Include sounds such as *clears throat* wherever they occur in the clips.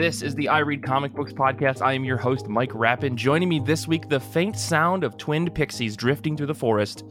This is the I Read Comic Books podcast. I am your host, Mike Rappin. Joining me this week, the faint sound of twinned pixies drifting through the forest,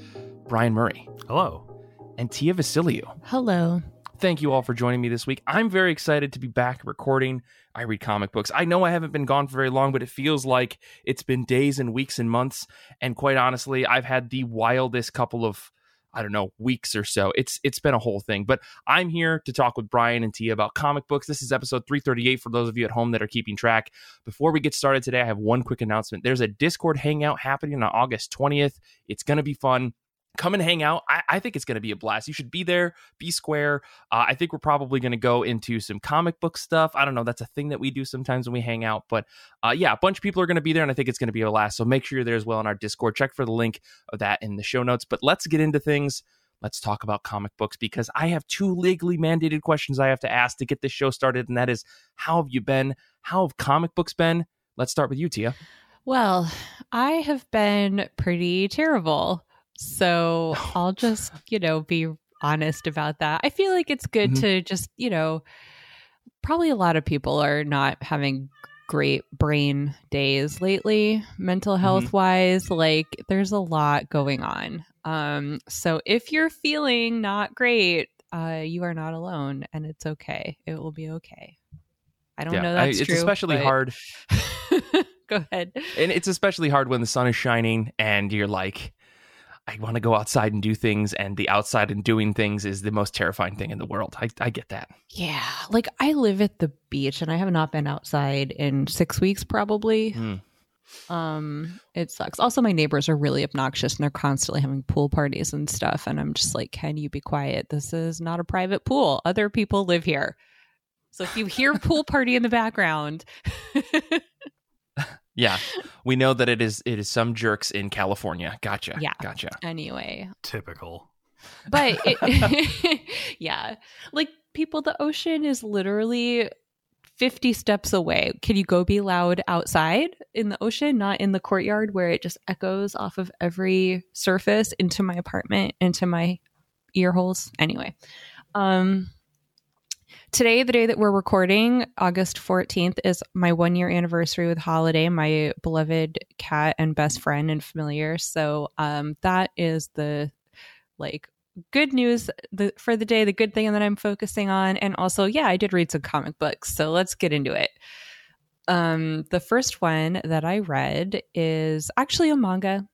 Brian Murray. Hello. And Tia Vassiliou. Hello. Thank you all for joining me this week. I'm very excited to be back recording I Read Comic Books. I know I haven't been gone for very long, but it feels like it's been days and weeks and months. And quite honestly, I've had the wildest couple of I don't know, weeks or so. It's it's been a whole thing. But I'm here to talk with Brian and Tia about comic books. This is episode 338 for those of you at home that are keeping track. Before we get started today, I have one quick announcement. There's a Discord hangout happening on August 20th. It's going to be fun come and hang out. I, I think it's going to be a blast. You should be there, be square. Uh, I think we're probably going to go into some comic book stuff. I don't know. That's a thing that we do sometimes when we hang out. But uh, yeah, a bunch of people are going to be there, and I think it's going to be a blast. So make sure you're there as well on our Discord. Check for the link of that in the show notes. But let's get into things. Let's talk about comic books because I have two legally mandated questions I have to ask to get this show started, and that is how have you been? How have comic books been? Let's start with you, Tia. Well, I have been pretty terrible. So *laughs* I'll just, you know, be honest about that. I feel like it's good mm-hmm. to just, you know, probably a lot of people are not having great brain days lately, mental mm-hmm. health mm-hmm. wise. Like there's a lot going on. Um, so if you're feeling not great, uh, you are not alone and it's okay. It will be okay. I don't yeah, know that's I, it's true, especially but... hard. *laughs* Go ahead. And it's especially hard when the sun is shining and you're like, I want to go outside and do things, and the outside and doing things is the most terrifying thing in the world. I, I get that. Yeah. Like I live at the beach and I have not been outside in six weeks probably. Mm. Um, it sucks. Also, my neighbors are really obnoxious and they're constantly having pool parties and stuff. And I'm just like, can you be quiet? This is not a private pool. Other people live here. So if you hear pool party in the background, *laughs* Yeah, we know that it is it is some jerks in California. Gotcha. Yeah, gotcha. Anyway, typical. But it, *laughs* *laughs* yeah, like people, the ocean is literally 50 steps away. Can you go be loud outside in the ocean, not in the courtyard where it just echoes off of every surface into my apartment, into my ear holes? Anyway, um, Today, the day that we're recording, August 14th, is my one year anniversary with Holiday, my beloved cat and best friend and familiar. So um, that is the like good news the, for the day, the good thing that I'm focusing on. And also, yeah, I did read some comic books. So let's get into it. Um, the first one that I read is actually a manga.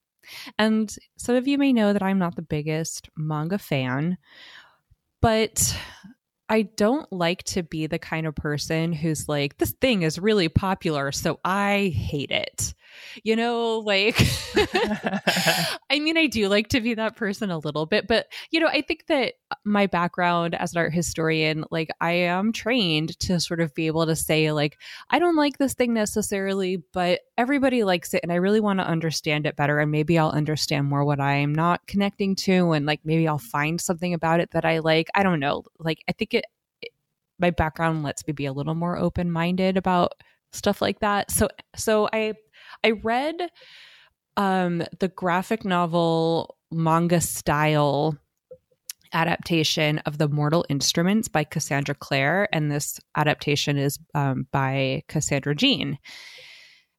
And some of you may know that I'm not the biggest manga fan, but I don't like to be the kind of person who's like, this thing is really popular, so I hate it. You know, like, *laughs* *laughs* I mean, I do like to be that person a little bit, but, you know, I think that my background as an art historian, like, I am trained to sort of be able to say, like, I don't like this thing necessarily, but everybody likes it, and I really want to understand it better. And maybe I'll understand more what I'm not connecting to, and like, maybe I'll find something about it that I like. I don't know. Like, I think my background lets me be a little more open minded about stuff like that. So so I I read um the graphic novel manga style adaptation of the Mortal Instruments by Cassandra Clare, and this adaptation is um, by Cassandra Jean.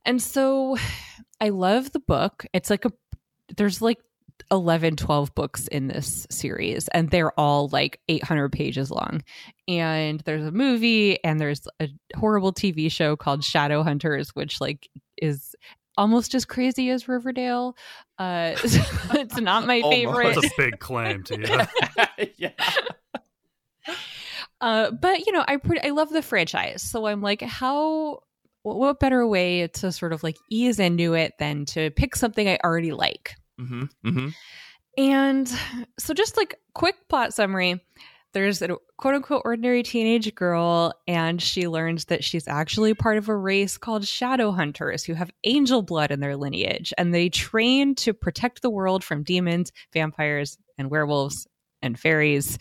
And so I love the book. It's like a there's like 11 12 books in this series and they're all like 800 pages long. And there's a movie and there's a horrible tv show called shadow hunters which like is almost as crazy as riverdale. Uh *laughs* it's not my favorite. That's a big claim to you *laughs* yeah. Uh but you know i pretty i love the franchise so i'm like how what better way to sort of like ease into it than to pick something i already like Mm-hmm, mm-hmm. And so, just like quick plot summary there's a quote unquote ordinary teenage girl, and she learns that she's actually part of a race called shadow hunters who have angel blood in their lineage. And they train to protect the world from demons, vampires, and werewolves and fairies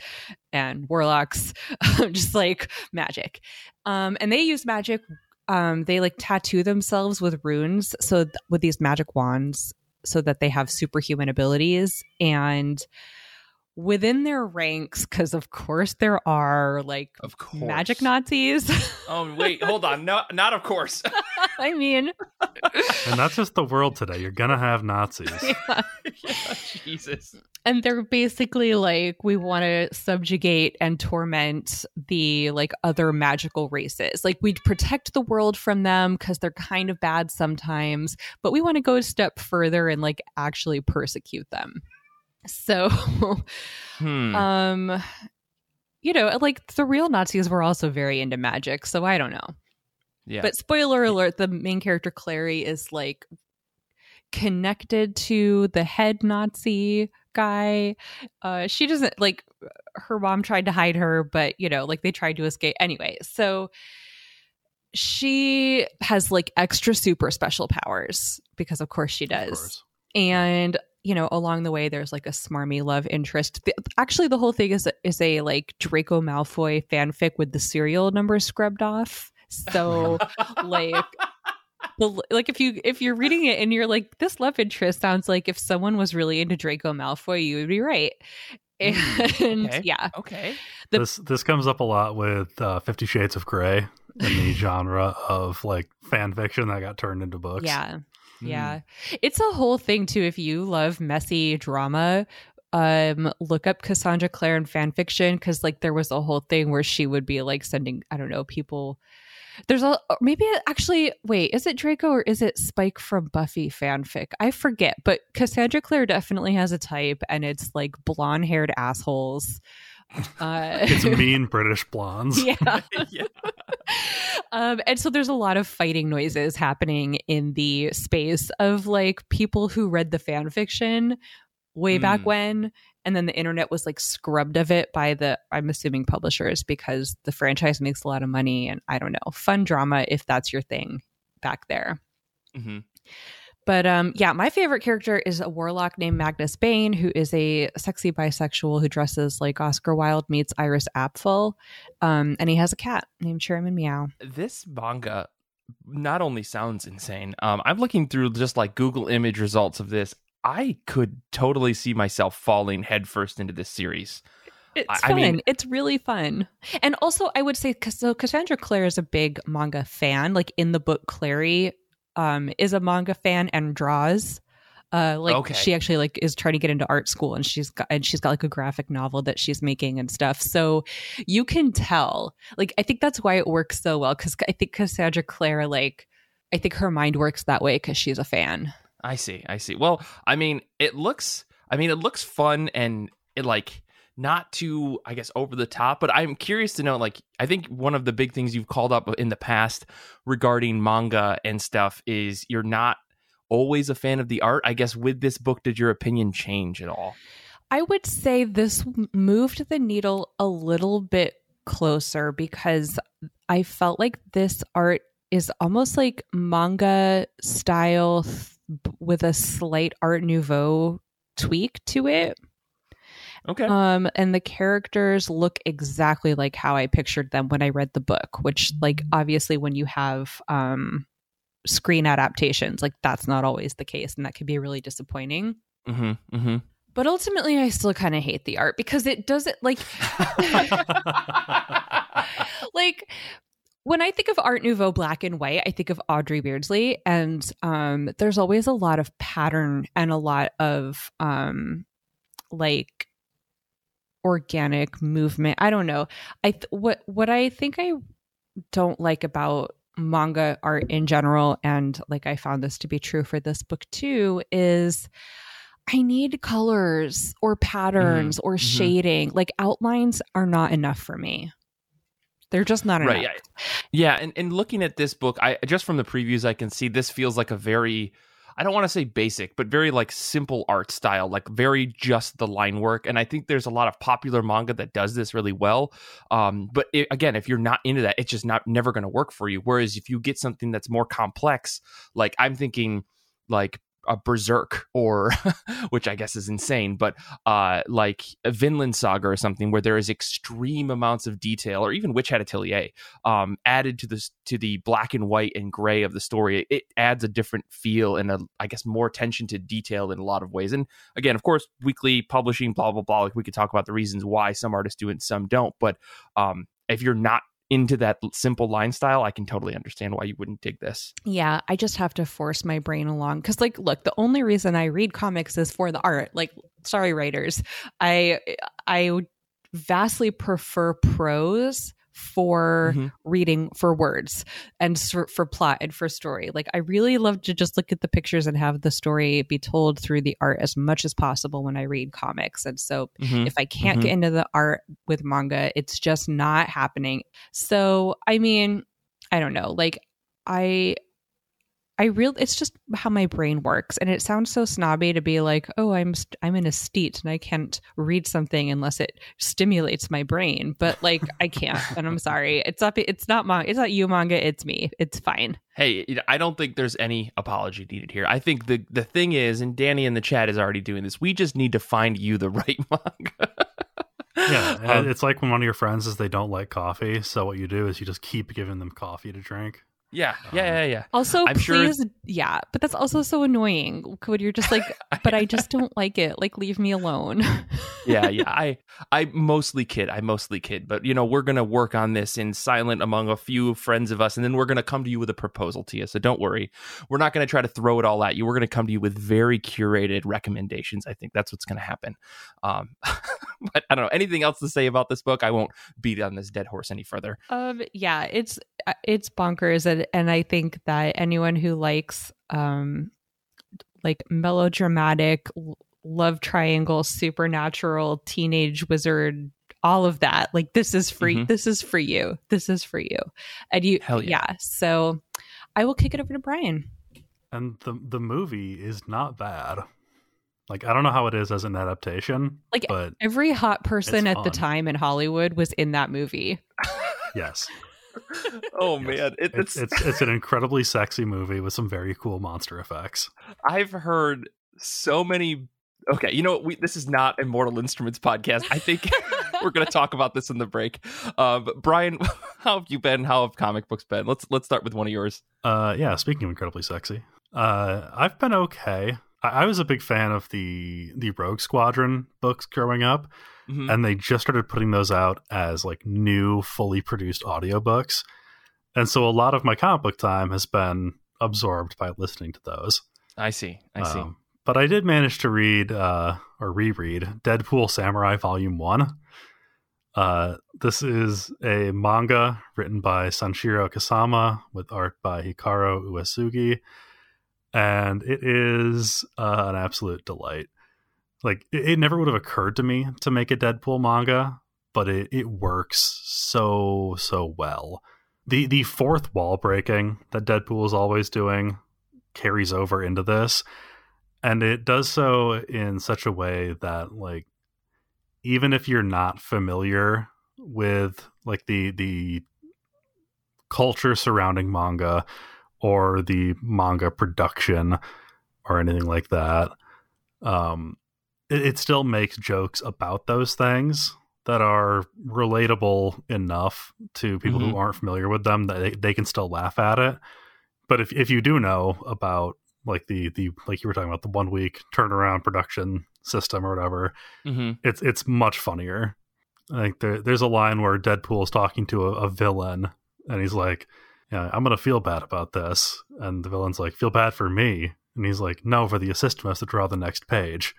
and warlocks, *laughs* just like magic. Um, and they use magic. Um, they like tattoo themselves with runes. So, th- with these magic wands, so that they have superhuman abilities. And within their ranks, because of course there are like Of course. magic Nazis. *laughs* Oh wait, hold on. No, not of course. *laughs* I mean, *laughs* And that's just the world today. You're gonna have Nazis. yeah. Yeah, Jesus. and they're basically like we want to subjugate and torment the like other magical races like we protect the world from them because they're kind of bad sometimes but we want to go a step further and like actually persecute them so *laughs* Hmm. um you know like the real nazis were also very into magic so i don't know yeah. but spoiler alert, the main character Clary is like connected to the head Nazi guy. Uh she doesn't like her mom tried to hide her, but you know, like they tried to escape anyway. So she has like extra super special powers because of course she Of does course. and you know along the way there's like a smarmy love interest The- actually the whole thing is is a like draco malfoy fanfic with the serial number scrubbed off so *laughs* like the, like if you if you're reading it and you're like this love interest sounds like if someone was really into draco malfoy you would be right and Hmm, okay. yeah okay. the- this this comes up a lot with uh, Fifty Shades of Grey in the *laughs* genre of like fan fiction that got turned into books. yeah. Yeah. It's a whole thing too. If you love messy drama, um, look up Cassandra Clare in fan fiction because like there was a whole thing where she would be like sending, I don't know, people there's a maybe actually wait, is it Draco or is it Spike from Buffy fanfic? I forget, but Cassandra Clare definitely has a type and it's like blonde haired assholes. Uh It's *laughs* mean British blondes. yeah. *laughs* yeah. um, and so there's a lot of fighting noises happening in the space of like people who read the fan fiction way back Mm. when and then the internet was like scrubbed of it by the i'm assuming publishers because the franchise makes a lot of money and i don't know fun drama if that's your thing back there hmm but um, yeah, my favorite character is a warlock named Magnus Bane, who is a sexy bisexual who dresses like Oscar Wilde meets Iris Apfel. Um, and he has a cat named Chairman Meow. This manga not only sounds insane. Um, I'm looking through just like Google image results of this. I could totally see myself falling headfirst into this series. It's I- I fun. mean- it's really fun. And also, I would say, so Cassandra Clare is a big manga fan. Like in the book, Clary um, is a manga fan and draws. Uh, like Okay. she actually like is trying to get into art school, and she's got and she's got like a graphic novel that she's making and stuff. So you can tell. Like I think that's why it works so well because I think Cassandra Clare like I think her mind works that way because she's a fan. I see. I see. Well, I mean, it looks. I mean, it looks fun and it like not too, I guess, over the top. But I'm curious to know. Like, I think one of the big things you've called up in the past regarding manga and stuff is you're not always a fan of the art. I guess with this book, did your opinion change at all? I would say this moved the needle a little bit closer because I felt like this art is almost like manga style th- with a slight art nouveau tweak to it. Okay. Um and the characters look exactly like how I pictured them when I read the book, which like obviously when you have um screen adaptations, like that's not always the case and that can be really disappointing. mm-hmm. Mm-hmm. But ultimately, I still kind of hate the art because it doesn't like *laughs* *laughs* like when I think of Art Nouveau black and white, I think of Aubrey Beardsley, and um, there's always a lot of pattern and a lot of um, like organic movement. I don't know. I th- what what I think I don't like about manga art in general, and like I found this to be true for this book too, is I need colors or patterns or mhm. shading. Like outlines are not enough for me. They're just not right enough. yeah, yeah and, and looking at this book i just from the previews i can see this feels like a very i don't want to say basic but very like simple art style like very just the line work and i think there's a lot of popular manga that does this really well. Um but it, again if you're not into that it's just not never going to work for you. Whereas if you get something that's more complex like i'm thinking like a berserk or *laughs* which i guess is insane but uh like a vinland saga or something where there is extreme amounts of detail or even witch hat atelier um added to this to the black and white and gray of the story it adds a different feel and a i guess more attention to detail in a lot of ways. And again of course weekly publishing blah blah blah like we could talk about the reasons why some artists do it and some don't but um if you're not into that simple line style, I can totally understand why you wouldn't dig this. Yeah, I just have to force my brain along cuz like look, the only reason I read comics is for the art. Like sorry writers. I I vastly prefer prose for mm-hmm. reading for words and for, for, plot and for story. Like I really love to just look at the pictures and have the story be told through the art as much as possible when I read comics. And so mm-hmm. if I can't mm-hmm. get into the art with manga, it's just not happening. So I mean, I don't know. Like I I really it's just how my brain works and it sounds so snobby to be like, "Oh, I'm st- I'm an aesthete and I can't read something unless it stimulates my brain." But like I can't and I'm sorry. It's not it's not manga, it's not you manga, it's me. It's fine. Hey, I don't think there's any apology needed here. I think the the thing is and Danny in the chat is already doing this. We just need to find you the *laughs* right manga. yeah, um, it's like when one of your friends says they don't like coffee, so what you do is you just keep giving them coffee to drink. Yeah, yeah, um, yeah, yeah. Also, I'm please, sure yeah, but that's also so annoying. When you're just like, *laughs* but I just don't like it. Like, leave me alone. *laughs* yeah, yeah. *laughs* I, I mostly kid. I mostly kid. But you know, we're gonna work on this in silent among a few friends of us, and then we're gonna come to you with a proposal, Tia. So don't worry. We're not gonna try to throw it all at you. We're gonna come to you with very curated recommendations. I think that's what's gonna happen. Um, but I don't know anything else to say about this book. I won't beat on this dead horse any further. Um, yeah, it's uh, it's bonkers, and and I think that anyone who likes um like melodramatic love triangle, supernatural, teenage wizard, all of that, like this is free. Mm-hmm. This is for you. This is for you, and you, yeah. yeah. So I will kick it over to Brian. And the the movie is not bad. Like I don't know how it is as an adaptation. Like but every hot person at the time in Hollywood was in that movie. yes. Oh man, it, it's, it's it's an incredibly sexy movie with some very cool monster effects. I've heard so many. Okay, you know we this is not a Mortal Instruments podcast. I think *laughs* we're going to talk about this in the break. Uh, Brian, *laughs* how have you been? How have comic books been? Let's let's start with one of yours. Uh, yeah. Speaking of incredibly sexy, uh, I've been okay. I, was a big fan of the the Rogue Squadron books growing up. Mm-hmm. and they just started putting those out as like new fully produced audiobooks. And so a lot of my comic book time has been absorbed by listening to those. I see. I see. Um, but i did manage to read uh, or reread deadpool samurai volume 1 uh, this is a manga written by sanshiro kasama with art by hikaru uesugi and it is uh, an absolute delight like it, it, never would have occurred to me to make a Deadpool manga, but it, it works so so well. The the fourth wall breaking that Deadpool is always doing carries over into this, and it does so in such a way that like even if you're not familiar with like the the culture surrounding manga or the manga production or anything like that um it, it still makes jokes about those things that are relatable enough to people mm-hmm. who aren't familiar with them that they, they can still laugh at it. But if if you do know about like the the like you were talking about the one week turnaround production system or whatever, mm-hmm. it's it's much funnier. Like there, there's a line where Deadpool is talking to a, a villain, and he's like, "Yeah, I'm gonna feel bad about this," and the villain's like, "Feel bad for me," And he's like, no, for the assistant has to draw the next page.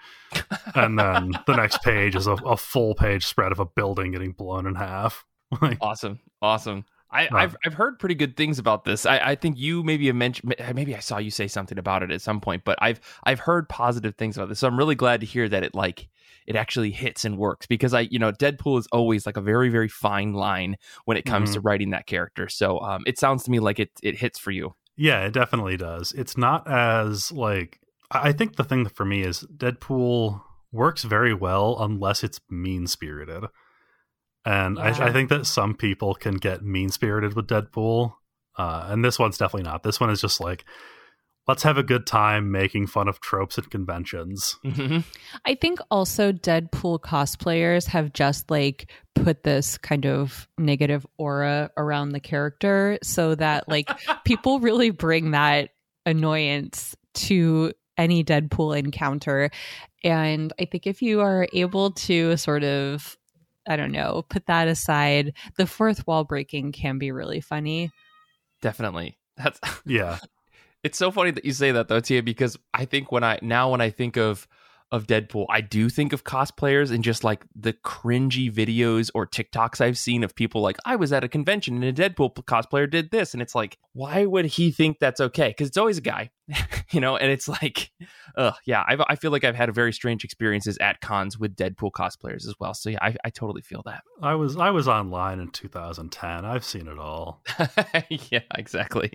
and then *laughs* the next page is a, a, full page spread of a building getting blown in half. *laughs* like, awesome. Awesome. I, have I've heard pretty good things about this. I, I think you maybe have mentioned maybe I saw you say something about it at some point, but I've I've heard positive things about this. So I'm really glad to hear that it like it actually hits and works because I you know Deadpool is always like a very very fine line when it comes mm-hmm. to writing that character. So um, it sounds to me like it it hits for you. Yeah, it definitely does. It's not as like I think the thing for me is Deadpool works very well unless it's mean spirited. And yeah. I, I, think that some people can get mean spirited with Deadpool. Uh, and this one's definitely not. This one is just like let's have a good time making fun of tropes and conventions. Mhm. I think also Deadpool cosplayers have just like put this kind of negative aura around the character so that like *laughs* people really bring that annoyance to any Deadpool encounter. And I think if you are able to sort of, I don't know, put that aside, the fourth wall breaking can be really funny. Definitely. That's Yeah. It's so funny that you say that though, Tia, because I think when I now when I think of of Deadpool, I do think of cosplayers and just like the cringy videos or TikToks I've seen of people like I was at a convention and a Deadpool cosplayer did this, and it's like, why would he think that's okay? Because it's always a guy, *laughs* you know. And it's like, uh, yeah, I've, I feel like I've had very strange experiences at cons with Deadpool cosplayers as well. So yeah, I, I totally feel that. I was I was online in 2010. I've seen it all. *laughs* yeah, exactly.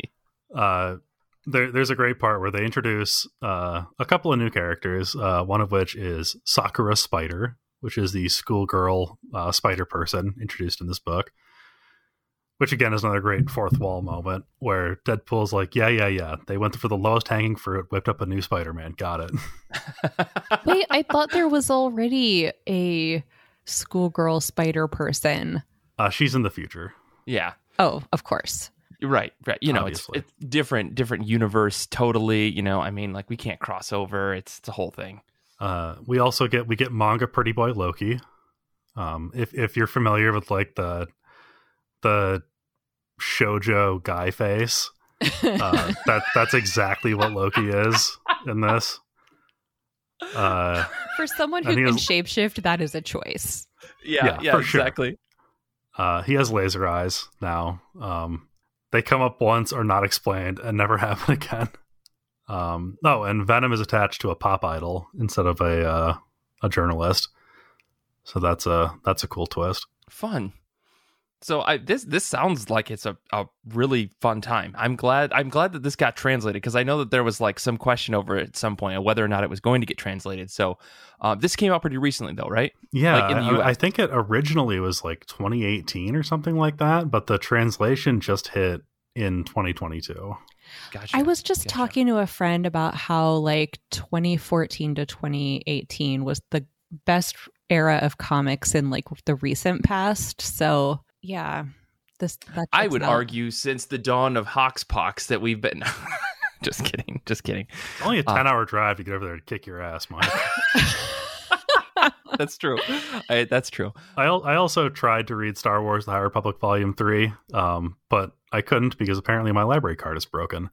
Uh, there, there's a great part where they introduce uh, a couple of new characters. Uh, one of which is Sakura Spider, which is the schoolgirl uh, spider person introduced in this book. Which again is another great fourth wall moment where Deadpool's like, "Yeah, yeah, yeah." They went for the lowest hanging fruit, whipped up a new Spider-Man. Got it. *laughs* *laughs* Wait, I thought there was already a schoolgirl spider person. Uh, she's in the future. yeah. Oh, of course. Right, right. You know, it's, Obviously. it's different, different universe. Totally. You know, I mean, like we can't cross over. It's the whole thing. Uh, we also get we get manga Pretty Boy Loki. Um, if if you're familiar with like the the shojo guy face, uh, *laughs* that that's exactly what Loki is in this. Uh, For someone who can has- shapeshift, that is a choice. Yeah, Yeah, for sure. exactly. uh, he has laser eyes now. Um, they come up once, are not explained, and never *laughs* happen again. Um, oh, and Venom is attached to a pop idol instead of a uh, a journalist. So that's a that's a cool twist. Fun. So I this this sounds like it's a, a really fun time. I'm glad I'm glad that this got translated because I know that there was like some question over it at some point of whether or not it was going to get translated. So uh, this came out pretty recently though, right? Yeah, Like in the I- US. I, think it originally was like 2018 or something like that, but the translation just hit in 2022. Gotcha. I was just Gotcha. talking to a friend about how like 2014 to 2018 was the best era of comics in like the recent past. So yeah, this that I would out. argue since the dawn of Hoxpox that we've been. *laughs* just kidding. Just kidding. It's only a Uh, 10 hour drive to get over there to kick your ass, Mike. *laughs* *laughs* That's true. I, that's true. I, I also tried to read Star Wars The High Republic Volume 3, um, but I couldn't because apparently my library card is broken.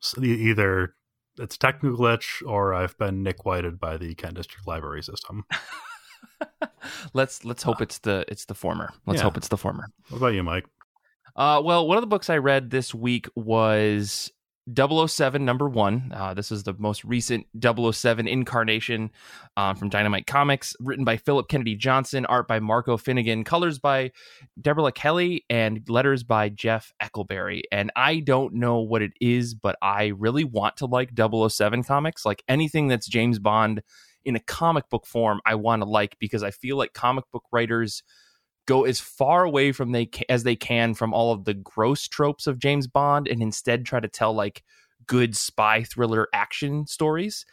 So either it's a technical glitch or I've been Nick Whited by the Kent District Library System. *laughs* let's let's hope it's the it's the former. Let's Yeah. hope it's the former. What about you, Mike? Uh, well, one of the books I read this week was 007 number one. Uh, this is the most recent 007 incarnation uh, from Dynamite Comics, written by Philip Kennedy Johnson, art by Marco Finnegan, colors by Deborah Kelly, and letters by Jeff Eckleberry. And I don't know what it is, but I really want to like 007 comics. Like anything that's James Bond in a comic book form, I want to like because I feel like comic book writers go as far away from they as they can from all of the gross tropes of James Bond and instead try to tell like good spy thriller action stories.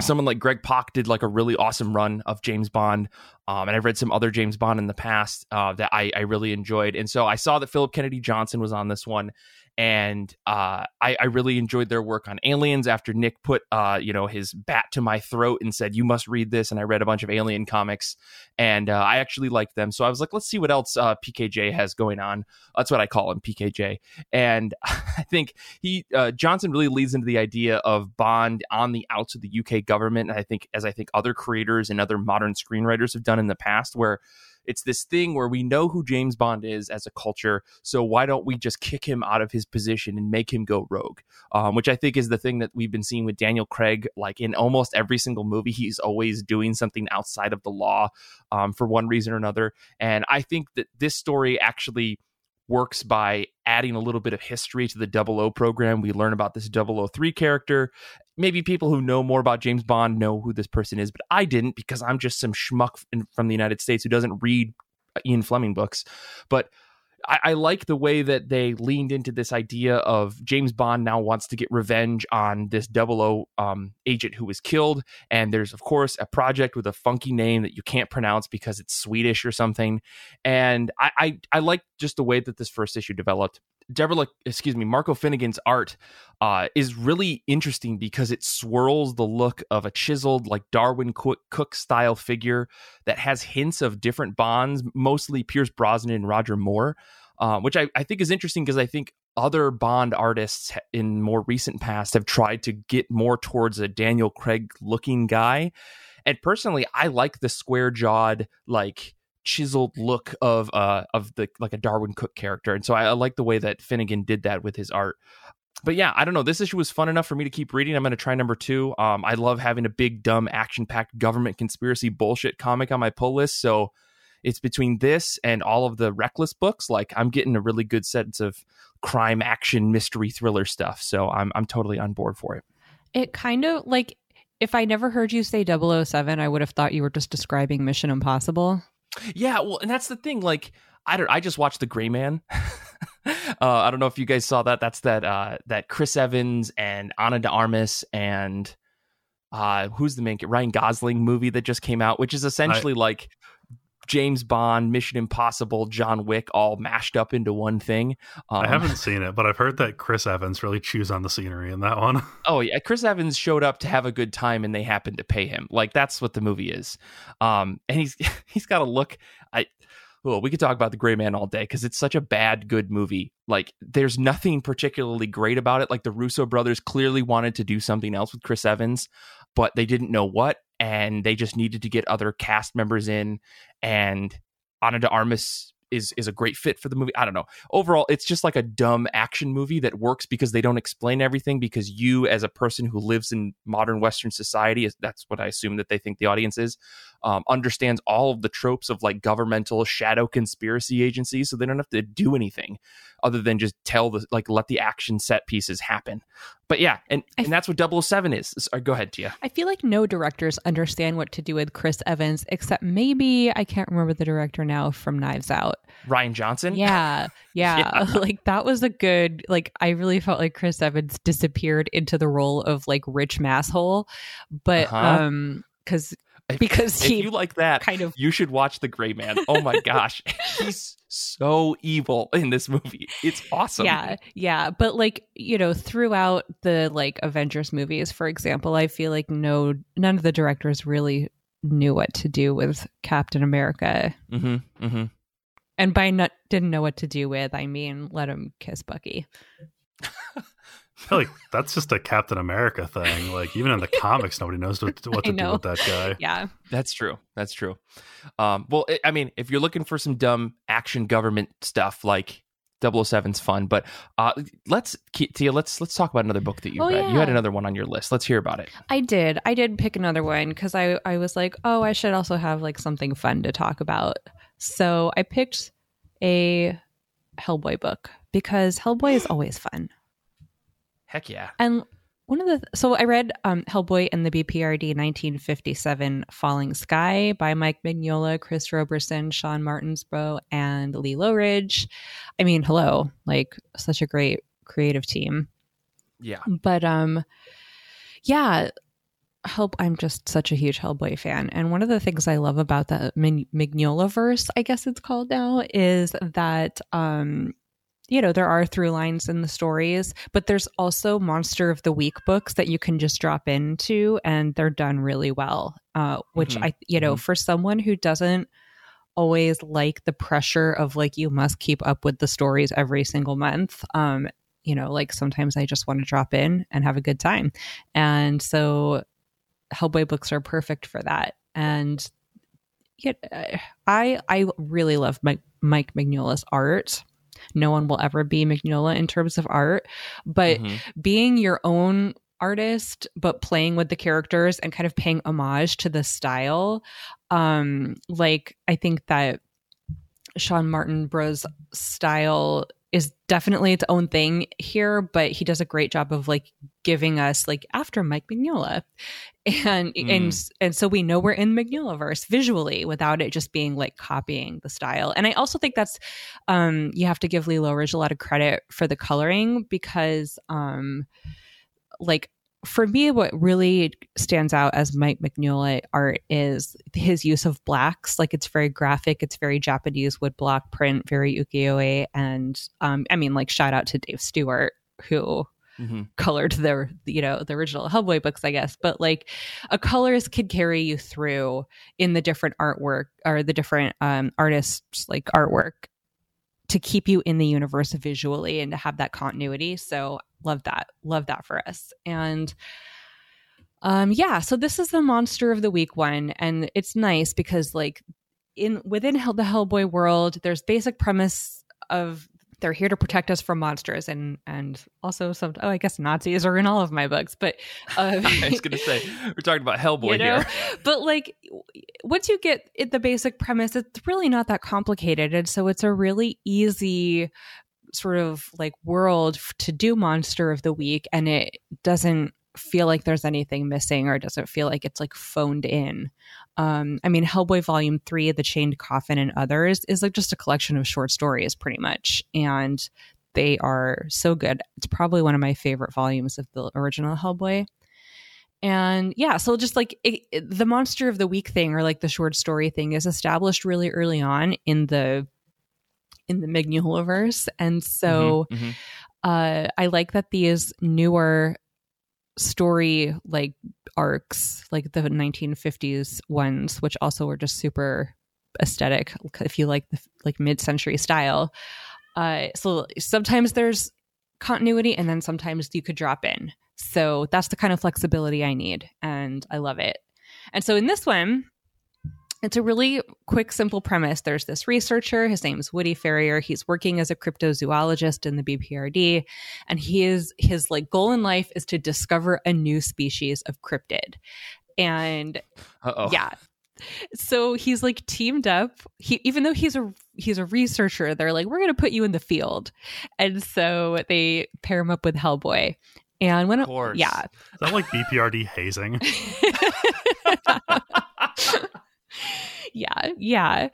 Someone like Greg Pak did like a really awesome run of James Bond, um, and I've read some other James Bond in the past uh, that I, I really enjoyed. And so I saw that Philip Kennedy Johnson was on this one, and uh, I, I really enjoyed their work on Aliens. After Nick put uh, you know his bat to my throat and said, "You must read this," and I read a bunch of Alien comics, and uh, I actually liked them. So I was like, let's see what else uh, PKJ has going on. That's what I call him, PKJ. And *laughs* I think he uh, Johnson really leads into the idea of Bond on the outs of the UK government. And I think, as I think other creators and other modern screenwriters have done in the past, where it's this thing where we know who James Bond is as a culture, so why don't we just kick him out of his position and make him go rogue? Um, which I think is the thing that we've been seeing with Daniel Craig. Like in almost every single movie, he's always doing something outside of the law um, for one reason or another. And I think that this story actually works by adding a little bit of history to the Double O program. We learn about this 003 character. Maybe people who know more about James Bond know who this person is, but I didn't because I'm just some schmuck from the United States who doesn't read uh, Ian Fleming books. But I, I, like the way that they leaned into this idea of James Bond now wants to get revenge on this double O um, agent who was killed. And there's, of course, a project with a funky name that you can't pronounce because it's Swedish or something. And I, I, I like just the way that this first issue developed. Deborah, excuse me, Marco Finnegan's art uh, is really interesting because it swirls the look of a chiseled, like Darwin Cooke style figure that has hints of different Bonds, mostly Pierce Brosnan and Roger Moore, uh, which I, I think is interesting because I think other Bond artists in more recent past have tried to get more towards a Daniel Craig looking guy. And personally, I like the square jawed, like chiseled look of uh of the like a Darwin Cooke character. And so I, I like the way that Finnegan did that with his art. But yeah, I don't know. This issue was fun enough for me to keep reading. I'm going to try number two. Um, I love having a big, dumb, action packed government conspiracy bullshit comic on my pull list. So it's between this and all of the reckless books. Like I'm getting a really good sense of crime, action, mystery, thriller stuff. So I'm I'm totally on board for it. It kind of like if I never heard you say 007, I would have thought you were just describing Mission Impossible. Yeah, well, and that's the thing. Like, I don't. I just watched The Gray Man. *laughs* uh, I don't know if you guys saw that. That's that uh, that Chris Evans and Ana de Armas and uh, who's the main Ryan Gosling movie that just came out, which is essentially I, like James Bond, Mission Impossible, John Wick all mashed up into one thing. Um, I haven't seen it, but I've heard that Chris Evans really chews on the scenery in that one. *laughs* oh yeah, Chris Evans showed up to have a good time, and they happened to pay him. Like that's what the movie is. Um, and he's *laughs* he's got a look. I well, we could talk about the Gray Man all day because it's such a bad good movie. Like there's nothing particularly great about it. Like the Russo brothers clearly wanted to do something else with Chris Evans, but they didn't know what and they just needed to get other cast members in and Ana de Armas is is a great fit for the movie. I don't know. Overall, it's just like a dumb action movie that works because they don't explain everything because you as a person who lives in modern western society that's what I assume that they think the audience is um, understands all of the tropes of like governmental shadow conspiracy agencies so they don't have to do anything other than just tell the like let the action set pieces happen. But yeah, and, and that's what 007 is. Sorry, go ahead, Tia. I feel like no directors understand what to do with Chris Evans, except maybe I can't remember the director now from Knives Out. Rian Johnson? Yeah. *laughs* Yeah. yeah. *laughs* like that was a good like I really felt like Chris Evans disappeared into the role of like rich masshole. But uh-huh. um because because if you like that kind of you should watch the gray man. Oh my *laughs* gosh. He's so evil in this movie. It's awesome. Yeah yeah. But like you know throughout the like avengers movies for example i feel like no none of the directors really knew what to do with captain america. Mm-hmm, mm-hmm. and by not didn't know what to do with i mean let him kiss bucky *laughs* like that's just a Captain America thing. Like even in the *laughs* comics, nobody knows what, what to do with that guy. Yeah, that's true. That's true. Um, well, it, I mean, if you're looking for some dumb action government stuff, like 007's fun. But uh, let's Tia, let's let's talk about another book that you oh, read. Yeah. You had another one on your list. Let's hear about it. I did. I did pick another one because I I was like, oh, I should also have like something fun to talk about. So I picked a Hellboy book because Hellboy is always fun. Heck yeah. And one of the so I read um, Hellboy and the BPRD 1957 Falling Sky by Mike Mignola, Chris Roberson, Shawn Martinbrough, and Lee Loughridge. I mean, hello, like such a great creative team. Yeah. But um yeah, help i'm just such a huge hellboy fan and one of the things i love about the mignola verse i guess it's called now is that um you know, there are through lines in the stories, but there's also Monster of the Week books that you can just drop into and they're done really well. Uh, which mm-hmm. I, you know, mm-hmm. for someone who doesn't always like the pressure of like, you must keep up with the stories every single month. Um, you know, like sometimes I just want to drop in and have a good time. And so Hellboy books are perfect for that. And yet, uh, I I really love Mike, Mike Mignola's art. No one will ever be Mignola in terms of art, but mm-hmm. being your own artist but playing with the characters and kind of paying homage to the style um like i think that Shawn Martinbrough style is definitely its own thing here, but he does a great job of like giving us like after Mike Mignola. And Mm. and and so we know we're in Mignola verse visually without it just being like copying the style. And I also think that's um you have to give Lee Ridge a lot of credit for the coloring because um like for me, what really stands out as Mike Mignola art is his use of blacks. Like it's very graphic, it's very Japanese woodblock print, very ukiyo-e, and um, I mean, like shout out to Dave Stewart who Mhm. colored the you know the original Hellboy books, I guess. But like a colorist could carry you through in the different artwork or the different um, artists like artwork to keep you in the universe visually and to have that continuity. So love that, love that for us. And um, yeah, so this is the monster of the week one, and it's nice because like in within Hell, the Hellboy world, there's basic premise of they're here to protect us from monsters and and also some oh I guess Nazis are in all of my books, but uh, *laughs* I was gonna say we're talking about Hellboy you know? here. but like once you get it, the basic premise, it's really not that complicated, and so it's a really easy sort of like world to do monster of the week, and it doesn't feel like there's anything missing or it doesn't feel like it's like phoned in. Um, I mean, Hellboy Volume Three, The Chained Coffin, and others is like just a collection of short stories, pretty much, and they are so good. It's probably one of my favorite volumes of the original Hellboy and yeah so just like it, it- the monster of the week thing or like the short story thing is established really early on in the in the Mignolaverse. And so Mhm, mhm. uh i like that these newer story like arcs like the 1950s ones which also were just super aesthetic if you like the like mid-century style. Uh so sometimes there's continuity and then sometimes you could drop in. So that's the kind of flexibility i need and i love it. And so in this one it's a really quick simple premise. There's this researcher. His name's woody ferrier. He's working as a cryptozoologist in the bprd and he is his like goal in life is to discover a new species of cryptid. And Uh-oh. yeah. So he's like teamed up. He even though he's a he's a researcher they're like we're going to put you in the field. And so they pair him up with hellboy. And when Of course. yeah. Is that like BPRD hazing? *laughs* *laughs* *laughs* *laughs* yeah yeah.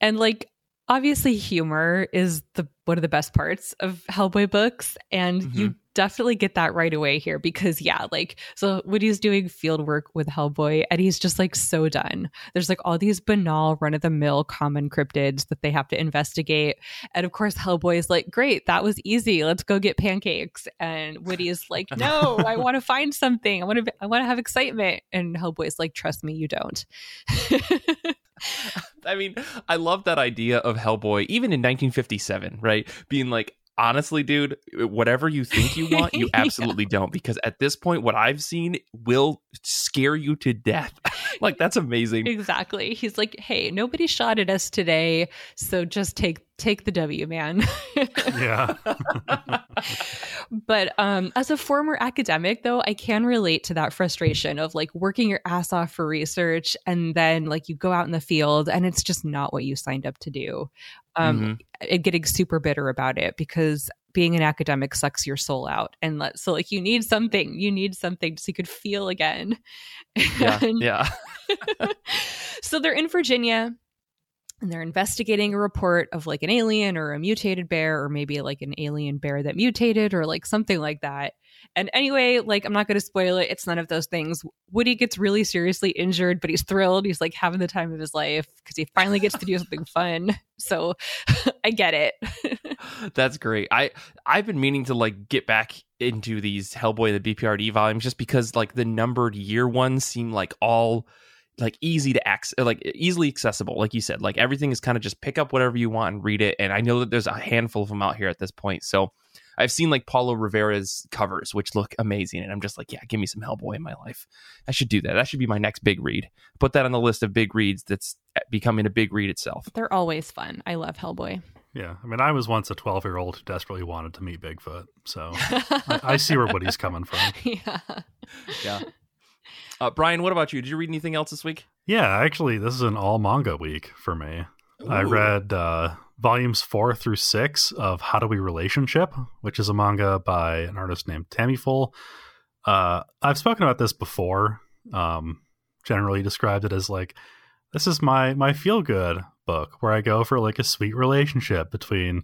And like obviously humor is the one of the best parts of hellboy books and you mm-hmm. Definitely get that right away here because yeah like so woody's doing field work with hellboy and he's just like so done. There's like all these banal run-of-the-mill common cryptids that they have to investigate. And of course hellboy is like great that was easy. Let's go get pancakes. And woody is like no i *laughs* want to find something. I want to i want to have excitement. And hellboy's like trust me you don't. I mean, I love that idea of Hellboy, even in 1957, right? Being like, honestly, dude, whatever you think you want, you *laughs* Yeah. absolutely don't. Because at this point, what I've seen will scare you to death. *laughs* like, that's amazing. Exactly. He's like, "Hey, nobody shot at us today, so just take take the W, man." yeah. *laughs* but um as a former academic though, I can relate to that frustration of like working your ass off for research and then like you go out in the field and it's just not what you signed up to do. Um Mhm. and getting super bitter about it because being an academic sucks your soul out and let, so like you need something you need something so you could feel again *laughs* Yeah. And- Yeah. *laughs* so they're in Virginia and they're investigating a report of like an alien or a mutated bear or maybe like an alien bear that mutated or like something like that. And anyway, like I'm not going to spoil it. It's none of those things. Woody gets really seriously injured, but he's thrilled. He's like having the time of his life because he finally gets to do something *laughs* fun. So *laughs* I get it. *laughs* That's great. I I've been meaning to like get back into these Hellboy the BPRD volumes just because like the numbered year ones seem like all like easy to access like easily accessible like you said like everything is kind of just pick up whatever you want and read it and I know that there's a handful of them out here at this point so I've seen like Paolo Rivera's covers which look amazing and I'm just like yeah give me some Hellboy in my life I should do that that should be my next big read put that on the list of big reads that's becoming a big read itself They're always fun. I love Hellboy. Yeah. I mean, I was once a 12 year old who desperately wanted to meet Bigfoot. So *laughs* I, I see where Woody's coming from. *laughs* yeah. yeah uh, Brian what about you did you read anything else this week Yeah. Actually, this is an all manga week for me. I read uh, volumes four through six of How Do We Relationship, which is a manga by an artist named Tamifull. Uh, I've spoken about this before. Um, generally described it as like this is my my feel good book where I go for like a sweet relationship between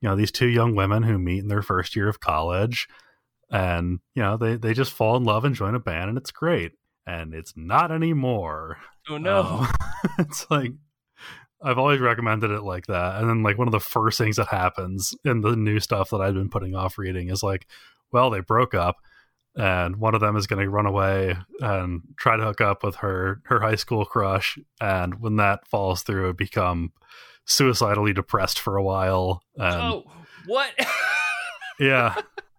you know these two young women who meet in their first year of college and you know they they just fall in love and join a band and it's great and it's not anymore Oh no. um, *laughs* it's like I've always recommended it like that. And then like one of the first things that happens in the new stuff that I've been putting off reading is like, well, they broke up and one of them is going to run away and try to hook up with her her high school crush and when that falls through it become suicidally depressed for a while and oh, what? *laughs* yeah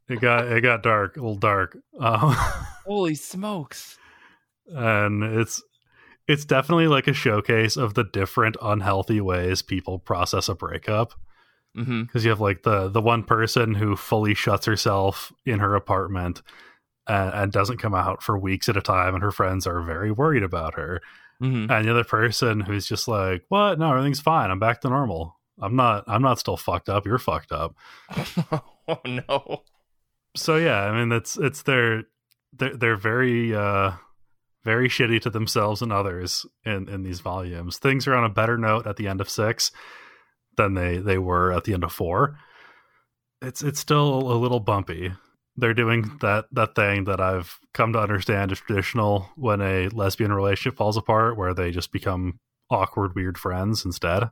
it got it got dark a little dark *laughs* um, Holy smokes. and it's it's definitely like a showcase of the different unhealthy ways people process a breakup. Because you have like the the one person who fully shuts herself in her apartment and, and doesn't come out for weeks at a time and her friends are very worried about her. Hmm and the other person who's just like what? No everything's fine. I'm back to normal. I'm not i'm not still fucked up. You're fucked up. *laughs* Oh no. so yeah i mean that's it's their they're, they're very uh very shitty to themselves and others in in these volumes things are on a better note at the end of six than they they were at the end of four it's it's still a little bumpy they're doing that that thing that i've come to understand is traditional when a lesbian relationship falls apart where they just become awkward weird friends instead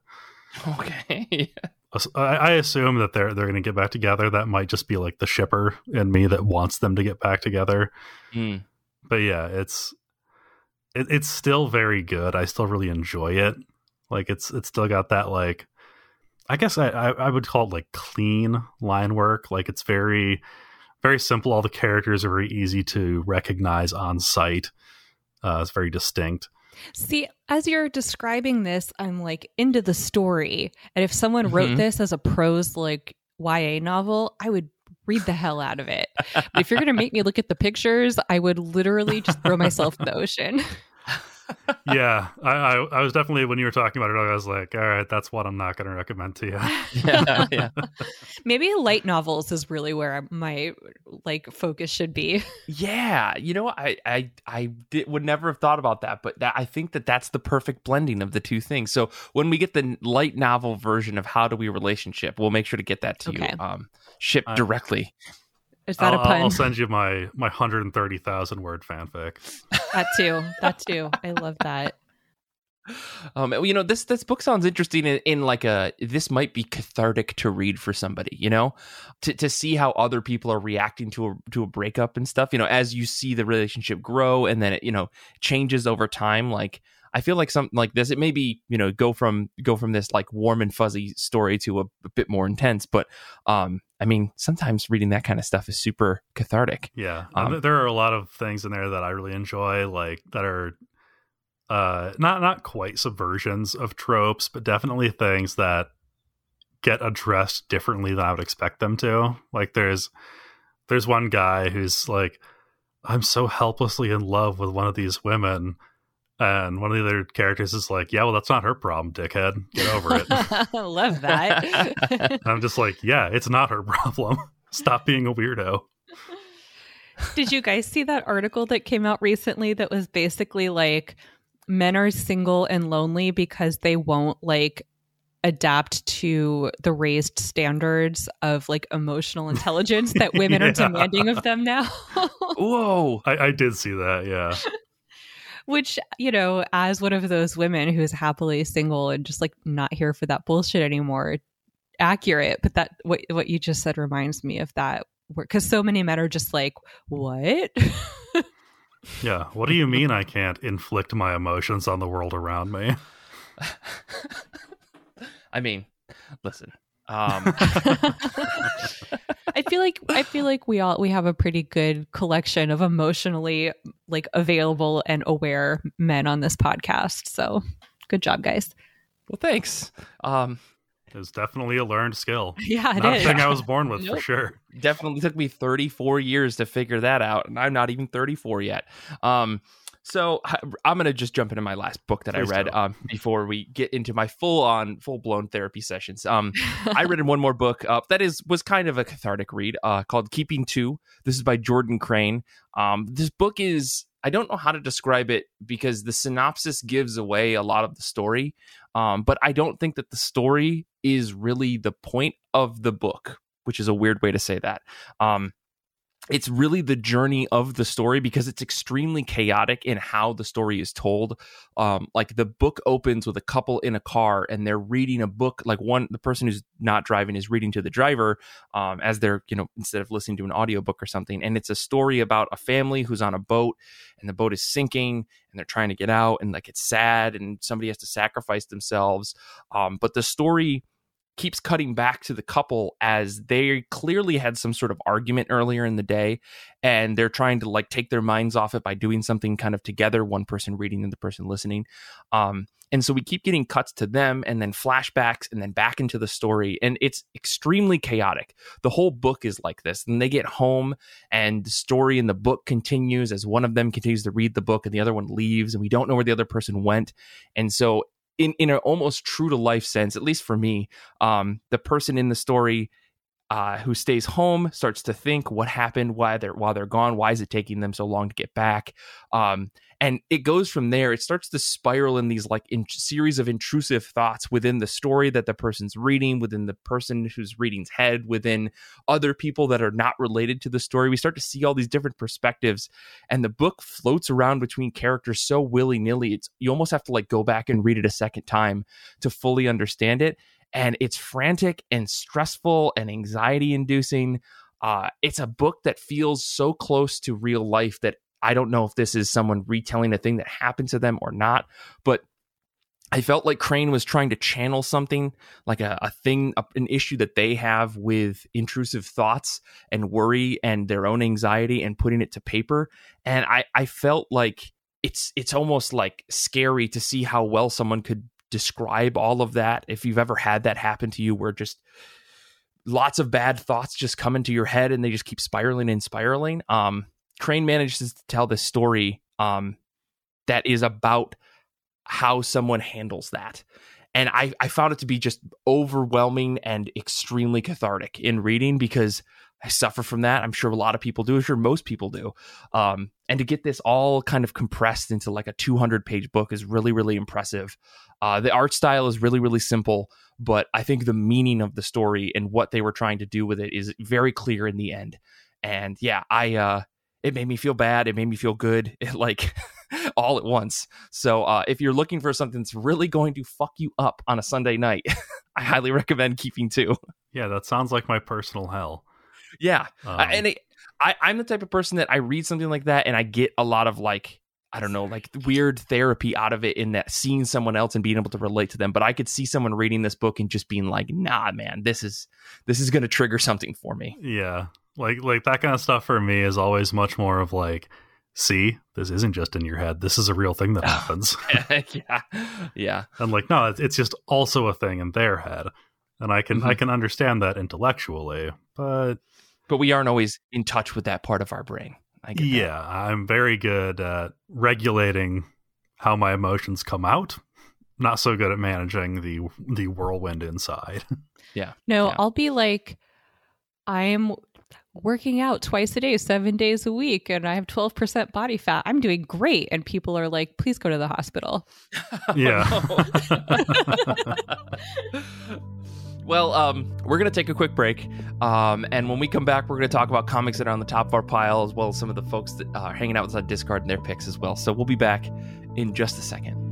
Okay. *laughs* I, I assume that they're they're going to get back together. That might just be like the shipper in me that wants them to get back together. Mm. But yeah, it's it, it's still very good. I still really enjoy it. Like it's it's still got that like I guess I, I I would call it like clean line work. Like it's very very simple. All the characters are very easy to recognize on sight. Uh, it's very distinct. See, as you're describing this, I'm like into the story. And if someone wrote Mhm. this as a prose like YA novel, I would read the hell out of it. But if you're going to make me look at the pictures, I would literally just throw myself in the ocean. *laughs* yeah, I, I I was definitely when you were talking about it, I was like, all right, that's what I'm not going to recommend to you. *laughs* Yeah, yeah. *laughs* Maybe light novels is really where my like focus should be. Yeah, you know, I I I did, would never have thought about that, but that, I think that that's the perfect blending of the two things. So when we get the light novel version of How Do We Relationship, we'll make sure to get that to Okay. you, um, shipped Uh, directly. Is that I'll, a pun? I'll send you my my 130,000 word fanfic. that too. That too. I love that. Um, you know, this this book sounds interesting in, in like a this might be cathartic to read for somebody. You know, to to see how other people are reacting to a to a breakup and stuff. You know, as you see the relationship grow and then it you know changes over time. Like I feel like something like this, it may be you know go from go from this like warm and fuzzy story to a, a bit more intense. But um, I mean, sometimes reading that kind of stuff is super cathartic. Yeah, Um, there are a lot of things in there that I really enjoy, like that are uh not not quite subversions of tropes, but definitely things that get addressed differently than I would expect them to. Like there's there's one guy who's like, I'm so helplessly in love with one of these women. And one of the other characters is like, Yeah, well, that's not her problem, dickhead. Get over it. I *laughs* love that. *laughs* and I'm just like, Yeah, it's not her *laughs* problem. Stop being a weirdo. Did you guys see that article that came out recently that was basically like men are single and lonely because they won't like adapt to the raised standards of like emotional intelligence that women are demanding of them now? Whoa! I, I did see that, yeah. Which, you know, as one of those women who's happily single and just like not here for that bullshit anymore, accurate. But that what what you just said reminds me of that because so many men are just like, what? *laughs* Yeah. What do you mean I can't inflict my emotions on the world around me? *laughs* I mean, listen. Um, *laughs* I feel like I feel like we all we have a pretty good collection of emotionally like available and aware men on this podcast. So good job, guys. well, thanks. Um, It's definitely a learned skill. *laughs* Yeah, it Not a thing I was born with for sure. definitely took me 34 years to figure that out and i'm not even 34 yet um So I'm gonna just jump into my last book that Please I read um, before we get into my full on full blown therapy sessions. Um, I *laughs* read in one more book uh, that is was kind of a cathartic read uh, called Keeping Two. This is by Jordan Crane. Um, this book is I don't know how to describe it because the synopsis gives away a lot of the story, um, but I don't think that the story is really the point of the book, which is a weird way to say that. It's really the journey of the story because it's extremely chaotic in how the story is told. Um, like the book opens with a couple in a car and they're reading a book. Like one, the person who's not driving is reading to the driver um, as they're, you know, instead of listening to an audiobook or something. And it's a story about a family who's on a boat and the boat is sinking and they're trying to get out and like it's sad and somebody has to sacrifice themselves. Um, but the story keeps cutting back to the couple as they clearly had some sort of argument earlier in the day and they're trying to like take their minds off it by doing something kind of together one person reading and the person listening. Um and so we keep getting cuts to them and then flashbacks and then back into the story and it's extremely chaotic. The whole book is like this and they get home and the story in the book continues as one of them continues to read the book and the other one leaves and we don't know where the other person went. And so in in an almost true to life sense, at least for me, um, the person in the story uh, who stays home starts to think what happened why they're while they're gone. Why is it taking them so long to get back? Um, and it goes from there. It starts to spiral in these like in series of intrusive thoughts within the story that the person's reading, within the person who's reading's head, within other people that are not related to the story. We start to see all these different perspectives, and the book floats around between characters so willy nilly. It's you almost have to like go back and read it a second time to fully understand it and it's frantic and stressful and anxiety inducing. Uh, it's a book that feels so close to real life that I don't know if this is someone retelling a thing that happened to them or not, but I felt like Crane was trying to channel something like a, a thing, a, an issue that they have with intrusive thoughts and worry and their own anxiety and putting it to paper. And I, I felt like it's it's almost like scary to see how well someone could describe all of that if you've ever had that happen to you where just lots of bad thoughts just come into your head and they just keep spiraling and spiraling um crane manages to tell this story um that is about how someone handles that. And I, I found it to be just overwhelming and extremely cathartic in reading because I suffer from that. I'm sure a lot of people do. I'm sure most people do. Um, and to get this all kind of compressed into like a 200 page book is really, really impressive. Uh, the art style is really, really simple, but I think the meaning of the story and what they were trying to do with it is very clear in the end. And yeah, I, uh, it made me feel bad. It made me feel good. It, *laughs* like all at once. So uh, if you're looking for something that's really going to fuck you up on a Sunday night, *laughs* I highly recommend Keeping Two. Yeah, that sounds like my personal hell. Yeah, Um, I- and it, I, I'm the type of person that I read something like that and I get a lot of like I don't know, like weird therapy out of it in that seeing someone else and being able to relate to them. But I could see someone reading this book and just being like, "Nah, man, this is this is going to trigger something for me." Yeah. Like like that kind of stuff for me is always much more of like, see, this isn't just in your head. This is a real thing that *laughs* happens. *laughs* yeah, yeah, and like, no, it's, just also a thing in their head. And I can I Mhm. can understand that intellectually, but but we aren't always in touch with that part of our brain. I get that. yeah, I'm very good at regulating how my emotions come out. Not so good at managing the the whirlwind inside. *laughs* Yeah. No, Yeah. I'll be like, I'm working out twice a day, seven days a week, and I have 12% body fat. I'm doing great. And people are like, please go to the hospital. Yeah. *laughs* Oh, *laughs* well, um, we're gonna take a quick break, um, and when we come back, we're gonna talk about comics that are on the top of our pile, as well as some of the folks that are hanging out inside Discord and their picks as well. So we'll be back in just a second.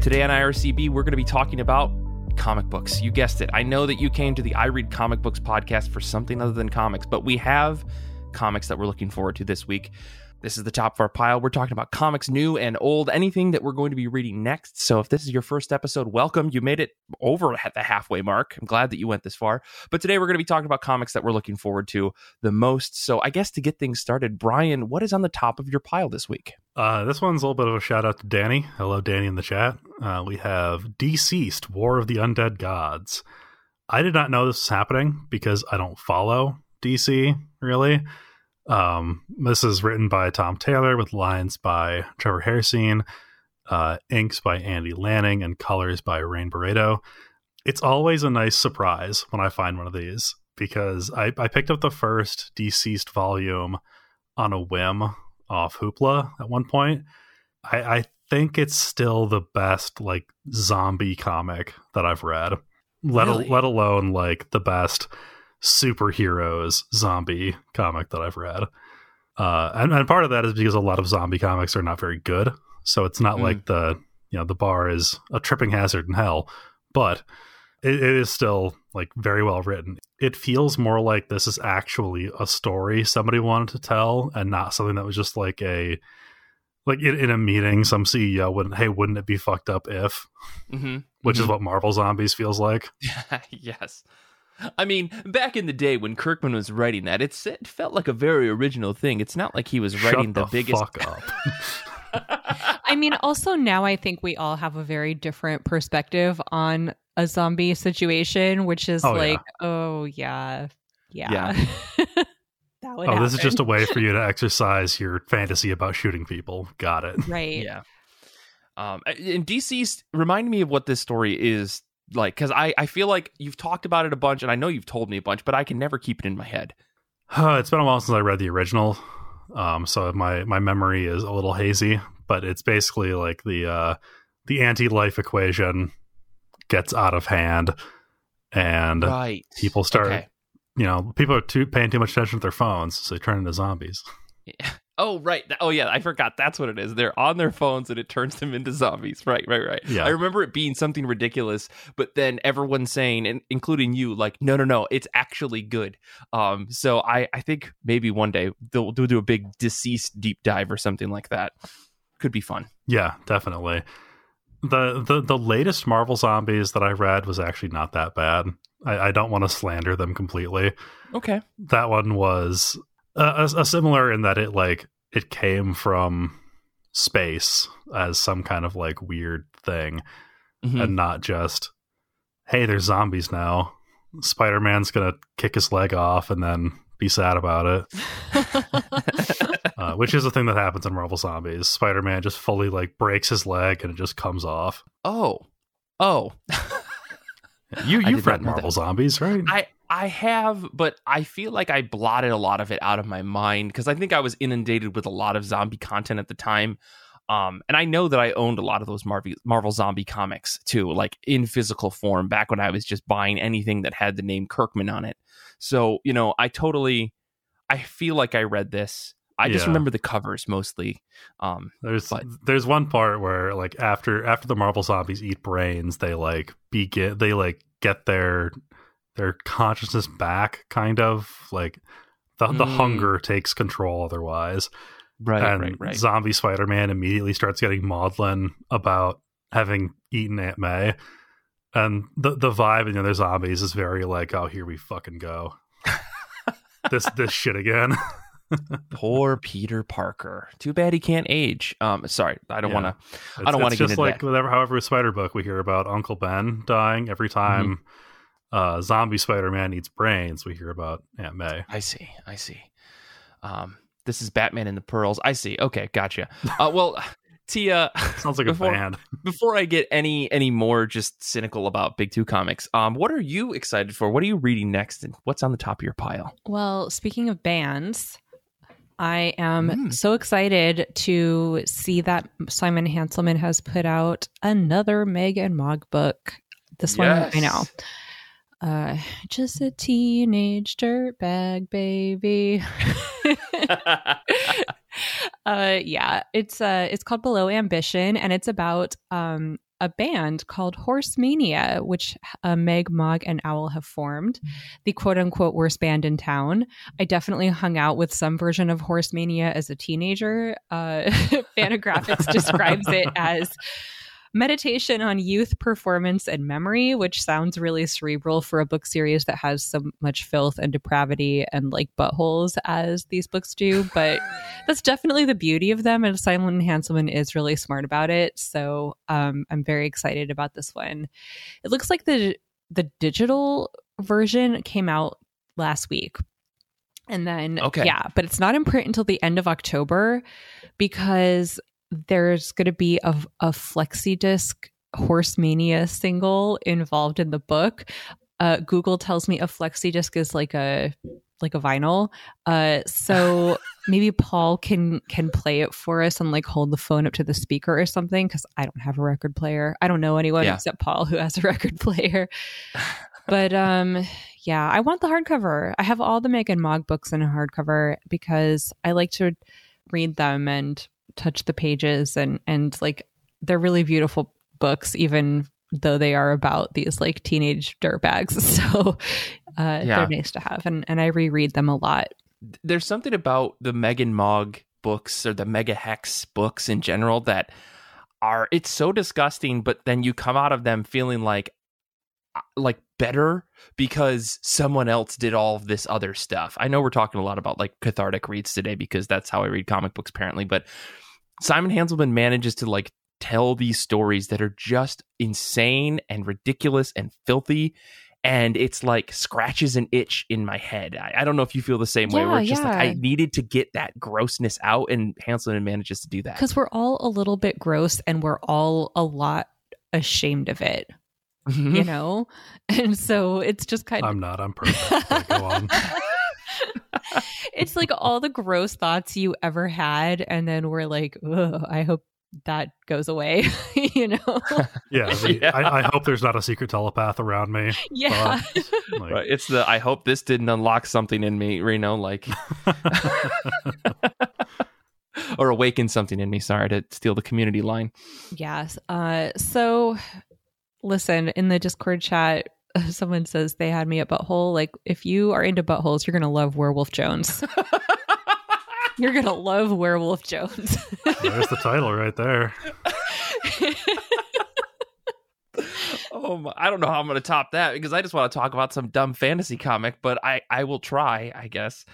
Today on IRCB, we're going to be talking about comic books. You guessed it. I know that you came to the I Read Comic Books podcast for something other than comics, but we have comics that we're looking forward to this week. This is the top of our pile. We're talking about comics new and old, anything that we're going to be reading next. So if this is your first episode, welcome. You made it over at the halfway mark. I'm glad that you went this far. But today we're going to be talking about comics that we're looking forward to the most. So I guess to get things started, Brian, what is on the top of your pile this week? Uh, this one's a little bit of a shout out to Danny. Hello, Danny, in the chat. Uh, we have DCeased War of the Undead Gods. I did not know this was happening because I don't follow DC really. Um, this is written by Tom Taylor with lines by Trevor Hairsine, uh, inks by Andy Lanning, and colors by Rain Beredo. It's always a nice surprise when I find one of these because I, I picked up the first DCeased volume on a whim off Hoopla at one point. I, I think it's still the best like zombie comic that I've read. Let Really? let alone like the best superheroes zombie comic that I've read. Uh, and, and part of that is because a lot of zombie comics are not very good. So it's not Mm. like the you know the bar is a tripping hazard in hell, but it, it is still like very well written. It feels more like this is actually a story somebody wanted to tell, and not something that was just like a like in, in a meeting. Some CEO wouldn't, hey, wouldn't it be fucked up if? Mm-hmm. Which is what Marvel Zombies feels like. *laughs* yes. I mean, back in the day when Kirkman was writing that, it's, it felt like a very original thing. It's not like he was writing Shut the, the biggest. fuck up. *laughs* I mean, also now I think we all have a very different perspective on a zombie situation, which is Oh, yeah. like, oh yeah, yeah. *laughs* that would oh, this is just a way for you to *laughs* exercise your fantasy about shooting people. Got it. right. Yeah. Um, and DC's remind me of what this story is like because I, I feel like you've talked about it a bunch and I know you've told me a bunch, but I can never keep it in my head. it's been a while since I read the original, um, so my my memory is a little hazy. But it's basically like the uh, the anti life equation gets out of hand, and Right. people start Okay. you know people are too paying too much attention to their phones, so they turn into zombies. Oh right. Oh yeah, I forgot. That's what it is. They're on their phones and it turns them into zombies. Right, right, right. Yeah. I remember it being something ridiculous, but then everyone saying, and including you, like, no, no, no, it's actually good. Um, so I, I think maybe one day they'll, they'll do a big DCeased deep dive or something like that. Could be fun. Yeah, definitely. the the The latest Marvel zombies that I read was actually not that bad. I, I don't want to slander them completely. Okay. that one was uh, a, a similar in that it like it came from space as some kind of like weird thing Mhm. and not just hey there's zombies now spider-man's gonna kick his leg off and then be sad about it *laughs* uh, which is a thing that happens in marvel zombies spider-man just fully like breaks his leg and it just comes off oh. Oh. you *laughs* you've did read marvel that. zombies right I I have, but I feel like I blotted a lot of it out of my mind because I think I was inundated with a lot of zombie content at the time. Um, and I know that I owned a lot of those Marvel Marvel zombie comics too, like in physical form, back when I was just buying anything that had the name Kirkman on it. So you know, I totally, I feel like I read this. I just remember the covers mostly. Um, There's But- there's one part where like after after the Marvel zombies eat brains, they like begin they like get their their consciousness back, kind of like the the Mm. hunger takes control otherwise. right, and right, right. zombie Spider Man immediately starts getting maudlin about having eaten Aunt May. And the the vibe in the other zombies is very like, oh here we fucking go. this *laughs* this shit again. *laughs* Poor Peter Parker. Too bad he can't age. Um, sorry, I don't Yeah. want to. It's, don't it's get just like that. whatever. However, with Spider Book, we hear about Uncle Ben dying every time. Mm-hmm. Uh, zombie Spider Man eats brains. We hear about Aunt May. I see. I see. Um, this is Batman and the Pearls. I see. Okay, gotcha. Uh, well, *laughs* Tia, Sounds like a Before- band. before I get any any more just cynical about Big Two comics, um, what are you excited for? What are you reading next, and what's on the top of your pile? Well, speaking of bands, I am Mm. so excited to see that Simon Hanselmann has put out another Megg and Mogg book. This one, I know. Uh, just a teenage dirtbag baby. *laughs* uh, yeah, it's uh, it's called Below Ambition, and it's about um a band called Horse Mania, which uh, Megg, Mogg, and Owl have formed, the quote unquote worst band in town. I definitely hung out with some version of Horse Mania as a teenager. Uh, *laughs* Fantagraphics describes it as meditation on youth performance and memory, which sounds really cerebral for a book series that has so much filth and depravity and like buttholes as these books do. *laughs* But that's definitely the beauty of them. And Simon Hanselmann is really smart about it. So um, I'm very excited about this one. It looks like the the digital version came out last week. And then, Okay. yeah, but it's not in print until the end of October because there's going to be a, a flexi disc horse mania single involved in the book. Uh, google tells me a flexi disc is like a like a vinyl. Uh, so *laughs* maybe paul can can play it for us and like hold the phone up to the speaker or something because i don't have a record player. I don't know anyone Yeah. except paul who has a *laughs* record player. But um yeah i want the hardcover. I have all the Megg and Mogg books in a hardcover because i like to read them and touch the pages and and like they're really beautiful books even though they are about these like teenage dirtbags *laughs* so uh Yeah. they're nice to have and and i reread them a lot there's something about the Megg and Mogg books or the Megahex books in general that are it's so disgusting, but then you come out of them feeling like Uh, like better because someone else did all of this other stuff. I know we're talking a lot about like cathartic reads today because that's how I read comic books apparently, but Simon Hanselmann manages to like tell these stories that are just insane and ridiculous and filthy and it's like scratches an itch in my head. I, I don't know if you feel the same way. Yeah, Where it's just like. I needed to get that grossness out, and Hanselmann manages to do that. because we're all a little bit gross and we're all a lot ashamed of it Mm-hmm. you know *laughs* and so it's just kind of I'm not. I'm perfect. Go on. *laughs* it's like all the gross thoughts you ever had and then we're like Ugh, i hope that goes away *laughs* you know Yeah. the- Yeah. I, I hope there's not a secret telepath around me. yeah Like, Right. It's the I hope this didn't unlock something in me, Reno, like or awaken something in me. Sorry to steal the community line. yes uh so listen in the discord chat *laughs* someone says they had me at butthole like if you are into buttholes you're gonna love werewolf jones *laughs* you're gonna love werewolf jones *laughs* There's the title right there. Oh, my, I don't know how I'm going to top that because I just want to talk about some dumb fantasy comic, but I I will try, I guess.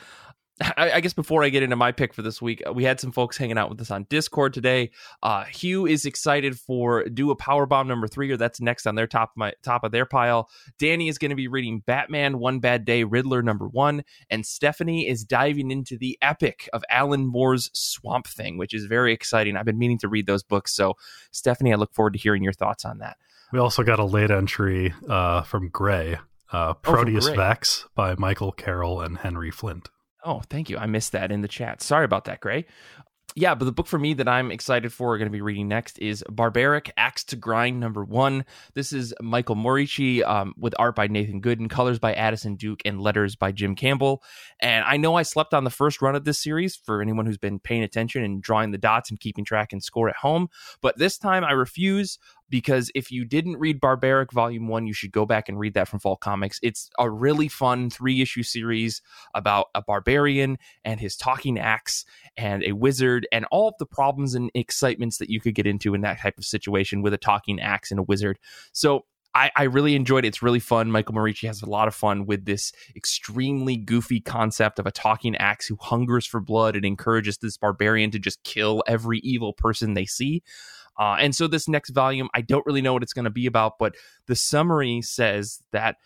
*laughs* I, I guess before I get into my pick for this week, we had some folks hanging out with us on Discord today. Uh, Hugh is excited for do a Powerbomb number three, or that's next on their top of my top of their pile. Danny is going to be reading Batman One Bad Day Riddler number one, and Stephanie is diving into the epic of Alan Moore's Swamp Thing, which is very exciting. I've been meaning to read those books, so Stephanie, I look forward to hearing your thoughts on that. We also got a late entry uh, from Gray, uh, from Proteus Gray. Vex by Michael Carroll and Henry Flint. Oh, thank you. I missed that in the chat. Sorry about that, Gray. Yeah, but the book for me that I'm excited for, going to be reading next, is Barbaric Axe to Grind number one. This is Michael Moreci um, with art by Nathan Gooden, colors by Addison Duke, and letters by Jim Campbell. And I know I slept on the first run of this series for anyone who's been paying attention and drawing the dots and keeping track and score at home. But this time I refuse because if you didn't read Barbaric Volume 1, you should go back and read that from Vault Comics. It's a really fun three issue series about a barbarian and his talking axe and a wizard and all of the problems and excitements that you could get into in that type of situation with a talking axe and a wizard. So I, I really enjoyed it. It's really fun. Michael Moreci has a lot of fun with this extremely goofy concept of a talking axe who hungers for blood and encourages this barbarian to just kill every evil person they see. Uh, and so this next volume, I don't really know what it's going to be about, but the summary says that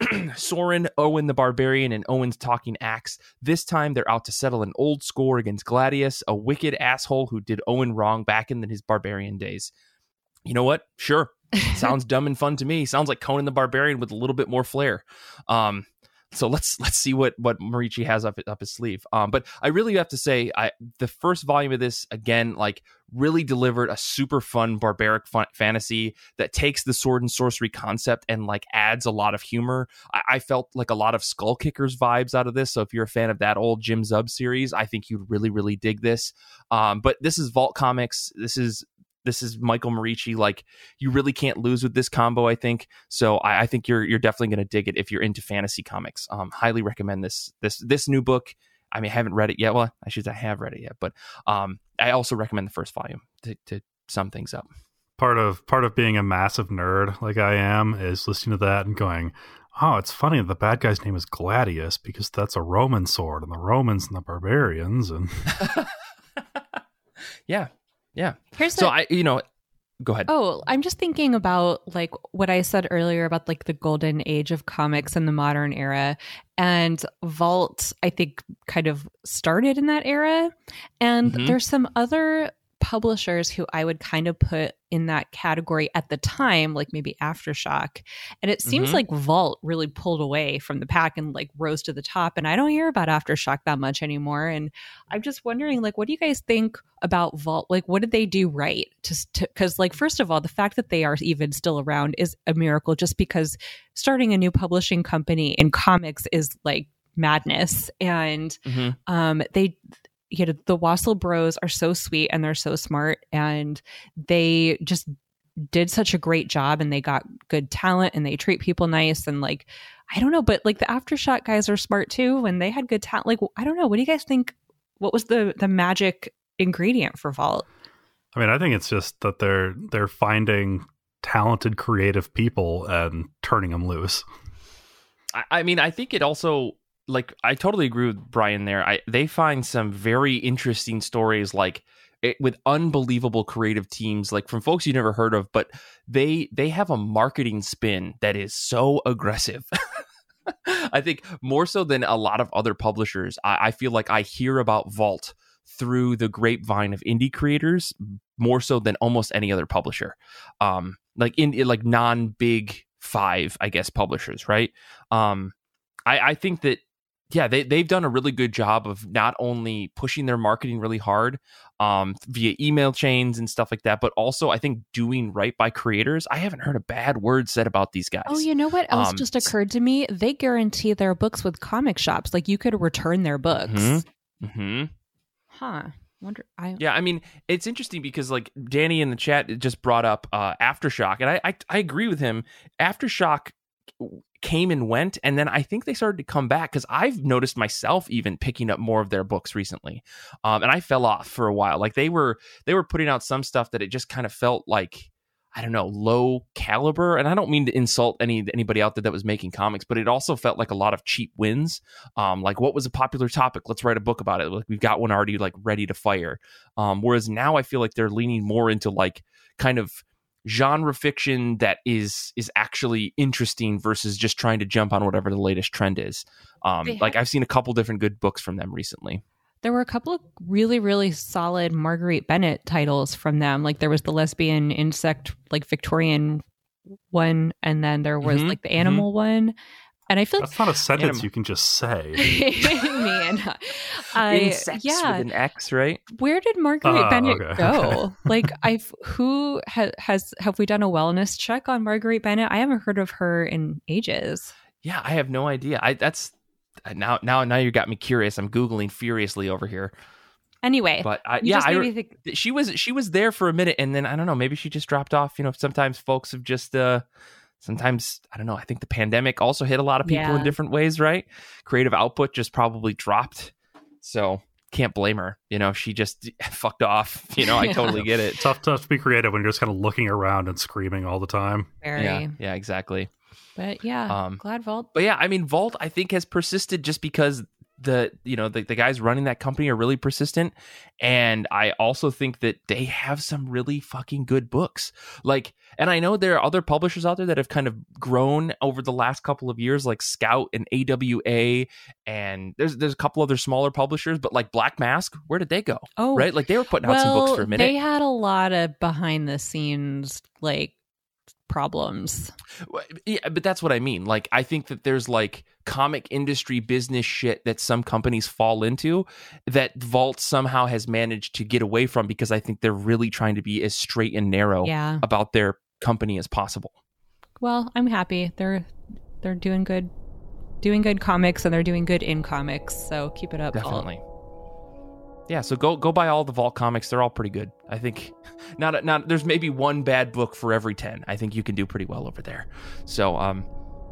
*clears throat* Soren, Owen the Barbarian, and Owen's talking axe. This time they're out to settle an old score against Gladius, a wicked asshole who did Owen wrong back in his barbarian days. You know what? Sure. *laughs* Sounds dumb and fun to me. Sounds like Conan the Barbarian with a little bit more flair. Um, so let's let's see what what Moreci has up up his sleeve. Um, but I really have to say, I the first volume of this again, like really delivered a super fun barbaric fun, fantasy that takes the sword and sorcery concept and like adds a lot of humor. I, I felt like a lot of Skullkickers vibes out of this. So if you're a fan of that old Jim Zub series, I think you'd really really dig this. Um, but this is Vault Comics. This is this is Michael Moreci. Like you really can't lose with this combo. I think so. I, I think you're you're definitely going to dig it if you're into fantasy comics. Um, highly recommend this this this new book. I mean, I haven't read it yet. Well, I should say I have read it yet, but um, I also recommend the first volume to, to sum things up. Part of part of being a massive nerd like I am is listening to that and going, "Oh, it's funny the bad guy's name is Gladius because that's a Roman sword, and the Romans and the barbarians." And *laughs* yeah, yeah. Here's So the- I, you know, go ahead. Oh, I'm just thinking about like what I said earlier about like the golden age of comics in the modern era. And Vault, I think, kind of started in that era. And Mhm. there's some other publishers who I would kind of put in that category at the time, like maybe Aftershock. And it seems Mhm. like Vault really pulled away from the pack and like rose to the top. And I don't hear about Aftershock that much anymore. And I'm just wondering, like, what do you guys think about Vault? Like, what did they do right? Just because, like, first of all, the fact that they are even still around is a miracle. Just because starting a new publishing company in comics is like madness, and Mhm. um, they, you know, the Wassel Bros are so sweet and they're so smart, and they just did such a great job, and they got good talent, and they treat people nice, and like. I don't know, but like the aftershock guys are smart too, and they had good talent. Like, I don't know. What do you guys think? What was the the magic ingredient for Vault? I mean, I think it's just that they're they're finding talented, creative people and turning them loose. I, I mean, I think it also like I totally agree with Brian there. I they find some very interesting stories like it, with unbelievable creative teams like from folks you never heard of, but they they have a marketing spin that is so aggressive. *laughs* I think more so than a lot of other publishers. I, I feel like I hear about Vault through the grapevine of indie creators more so than almost any other publisher. Um, like in like non big five, I guess publishers, right? Um, I, I think that yeah, they they've done a really good job of not only pushing their marketing really hard um, via email chains and stuff like that, but also I think doing right by creators. I haven't heard a bad word said about these guys. Oh, you know what else Um, just occurred to me? They guarantee their books with comic shops. Like you could return their books. Hmm Huh. Wonder. I Yeah, I mean, it's interesting because like Danny in the chat just brought up uh, Aftershock, and I, I I agree with him. Aftershock came and went, and then I think they started to come back because I've noticed myself even picking up more of their books recently, um, and I fell off for a while. Like they were they were putting out some stuff that it just kind of felt like. I don't know, low caliber, and I don't mean to insult any anybody out there that was making comics, but it also felt like a lot of cheap wins. Um, like what was a popular topic? Let's write a book about it. Like we've got one already like ready to fire. Um, whereas now I feel like they're leaning more into like kind of genre fiction that is is actually interesting versus just trying to jump on whatever the latest trend is. Um, like I've seen a couple different good books from them recently. there were a couple of really really solid Marguerite Bennett titles from them. Like there was the lesbian insect like Victorian one, and then there was Mhm, like the animal one. And I feel like That's not a sentence Anim- you can just say. *laughs* man, I, Insects yeah. with an X, right? where did Marguerite Oh, Bennett okay. go? *laughs* like, I've who ha, has have we done a wellness check on Marguerite Bennett? I haven't heard of her in ages. Yeah, I have no idea. I that's now now now you got me curious. I'm googling furiously over here. Anyway, But I, yeah, just I made re- me think. she was she was there for a minute and then I don't know, maybe she just dropped off. You know, sometimes folks have just uh sometimes I don't know, I think the pandemic also hit a lot of people Yeah. in different ways, right? Creative output just probably dropped. So can't blame her. You know, she just *laughs* fucked off. *laughs* You know, I totally get it. tough, tough to be creative when you're just kind of looking around and screaming all the time. Very, Yeah, yeah, exactly. but yeah, Um, glad Vault. But yeah, I mean, Vault I think has persisted just because the you know the, the guys running that company are really persistent, and I also think that they have some really fucking good books. Like, and I know there are other publishers out there that have kind of grown over the last couple of years, like Scout and AWA, and there's there's a couple other smaller publishers, but like Black Mask, where did they go? Oh, Right, like they were putting out some books for a minute. They had a lot of behind the scenes like problems. Yeah, but that's what I mean. Like, I think that there's like comic industry business shit that some companies fall into that Vault somehow has managed to get away from because I think they're really trying to be as straight and narrow Yeah. about their company as possible. Well, I'm happy. They're they're doing good doing good comics and they're doing good in comics. So keep it up. Vault. Yeah, so go go buy all the Vault comics. They're all pretty good. I think *laughs* not not there's maybe one bad book for every 10. I think you can do pretty well over there. So um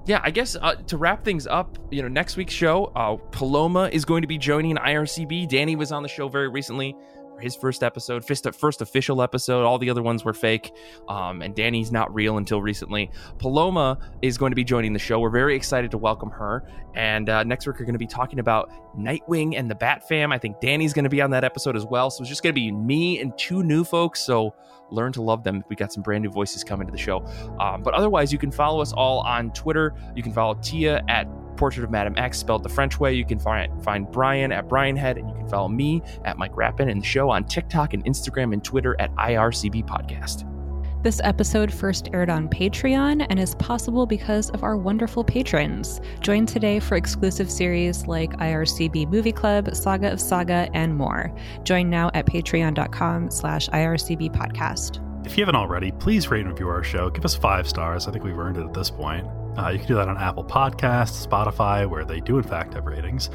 yeah, I guess uh, to wrap things up, you know, next week's show, uh, Paloma is going to be joining IRCB. Danny was on the show very recently his first episode, first, first official episode. All the other ones were fake. Um, and Danny's not real until recently. Paloma is going to be joining the show. We're very excited to welcome her. And uh, next week, we're going to be talking about Nightwing and the Bat Fam. I think Danny's going to be on that episode as well. So it's just going to be me and two new folks. So learn to love them. We got some brand new voices coming to the show. Um, but otherwise, you can follow us all on Twitter. You can follow Tia at Portrait of Madame X, spelled the French way. You can find, find Brian at Brian Head, and you can follow me at Mike Rappin and the show on TikTok and Instagram and Twitter at IRCB Podcast. This episode first aired on Patreon and is possible because of our wonderful patrons. Join today for exclusive series like IRCB Movie Club, Saga of Saga, and more. Join now at patreon.com slash IRCB podcast. If you haven't already, please rate and review our show. Give us five stars. I think we've earned it at this point. Uh, you can do that on Apple Podcasts, Spotify, where they do in fact have ratings,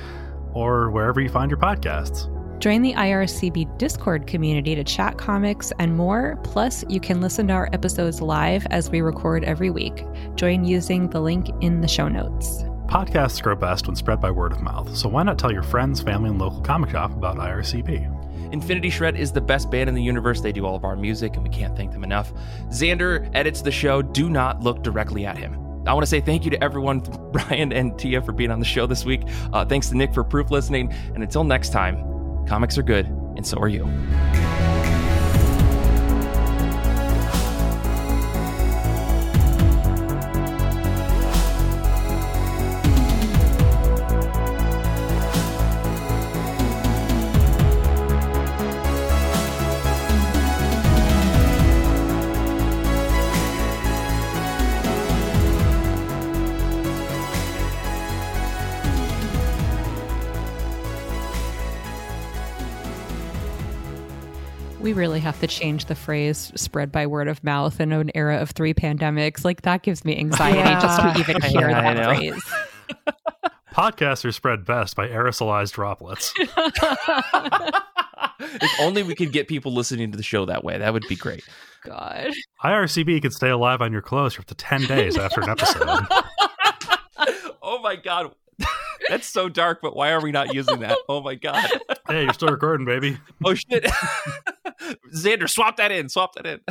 or wherever you find your podcasts. Join the IRCB Discord community to chat comics and more. Plus, you can listen to our episodes live as we record every week. Join using the link in the show notes. Podcasts grow best when spread by word of mouth, so why not tell your friends, family, and local comic shop about IRCB? Infinity Shred is the best band in the universe. They do all of our music, and we can't thank them enough. Xander edits the show. Do not look directly at him. I want to say thank you to everyone, *laughs* Brian and Tia, for being on the show this week. Uh, thanks to Nick for proof listening. And until next time, comics are good, and so are you. Really have to change the phrase spread by word of mouth in an era of three pandemics. Like that gives me anxiety yeah. just to even *laughs* hear yeah, that phrase. *laughs* Podcasts are spread best by aerosolized droplets. *laughs* if only we could get people listening to the show that way. That would be great. God. IRCB could stay alive on your clothes for up to 10 days after an episode. oh my God. *laughs* That's so dark, but why are we not using that? Oh my God. Hey, you're still recording, baby. oh shit. *laughs* Xander, swap that in. Swap that in. *laughs*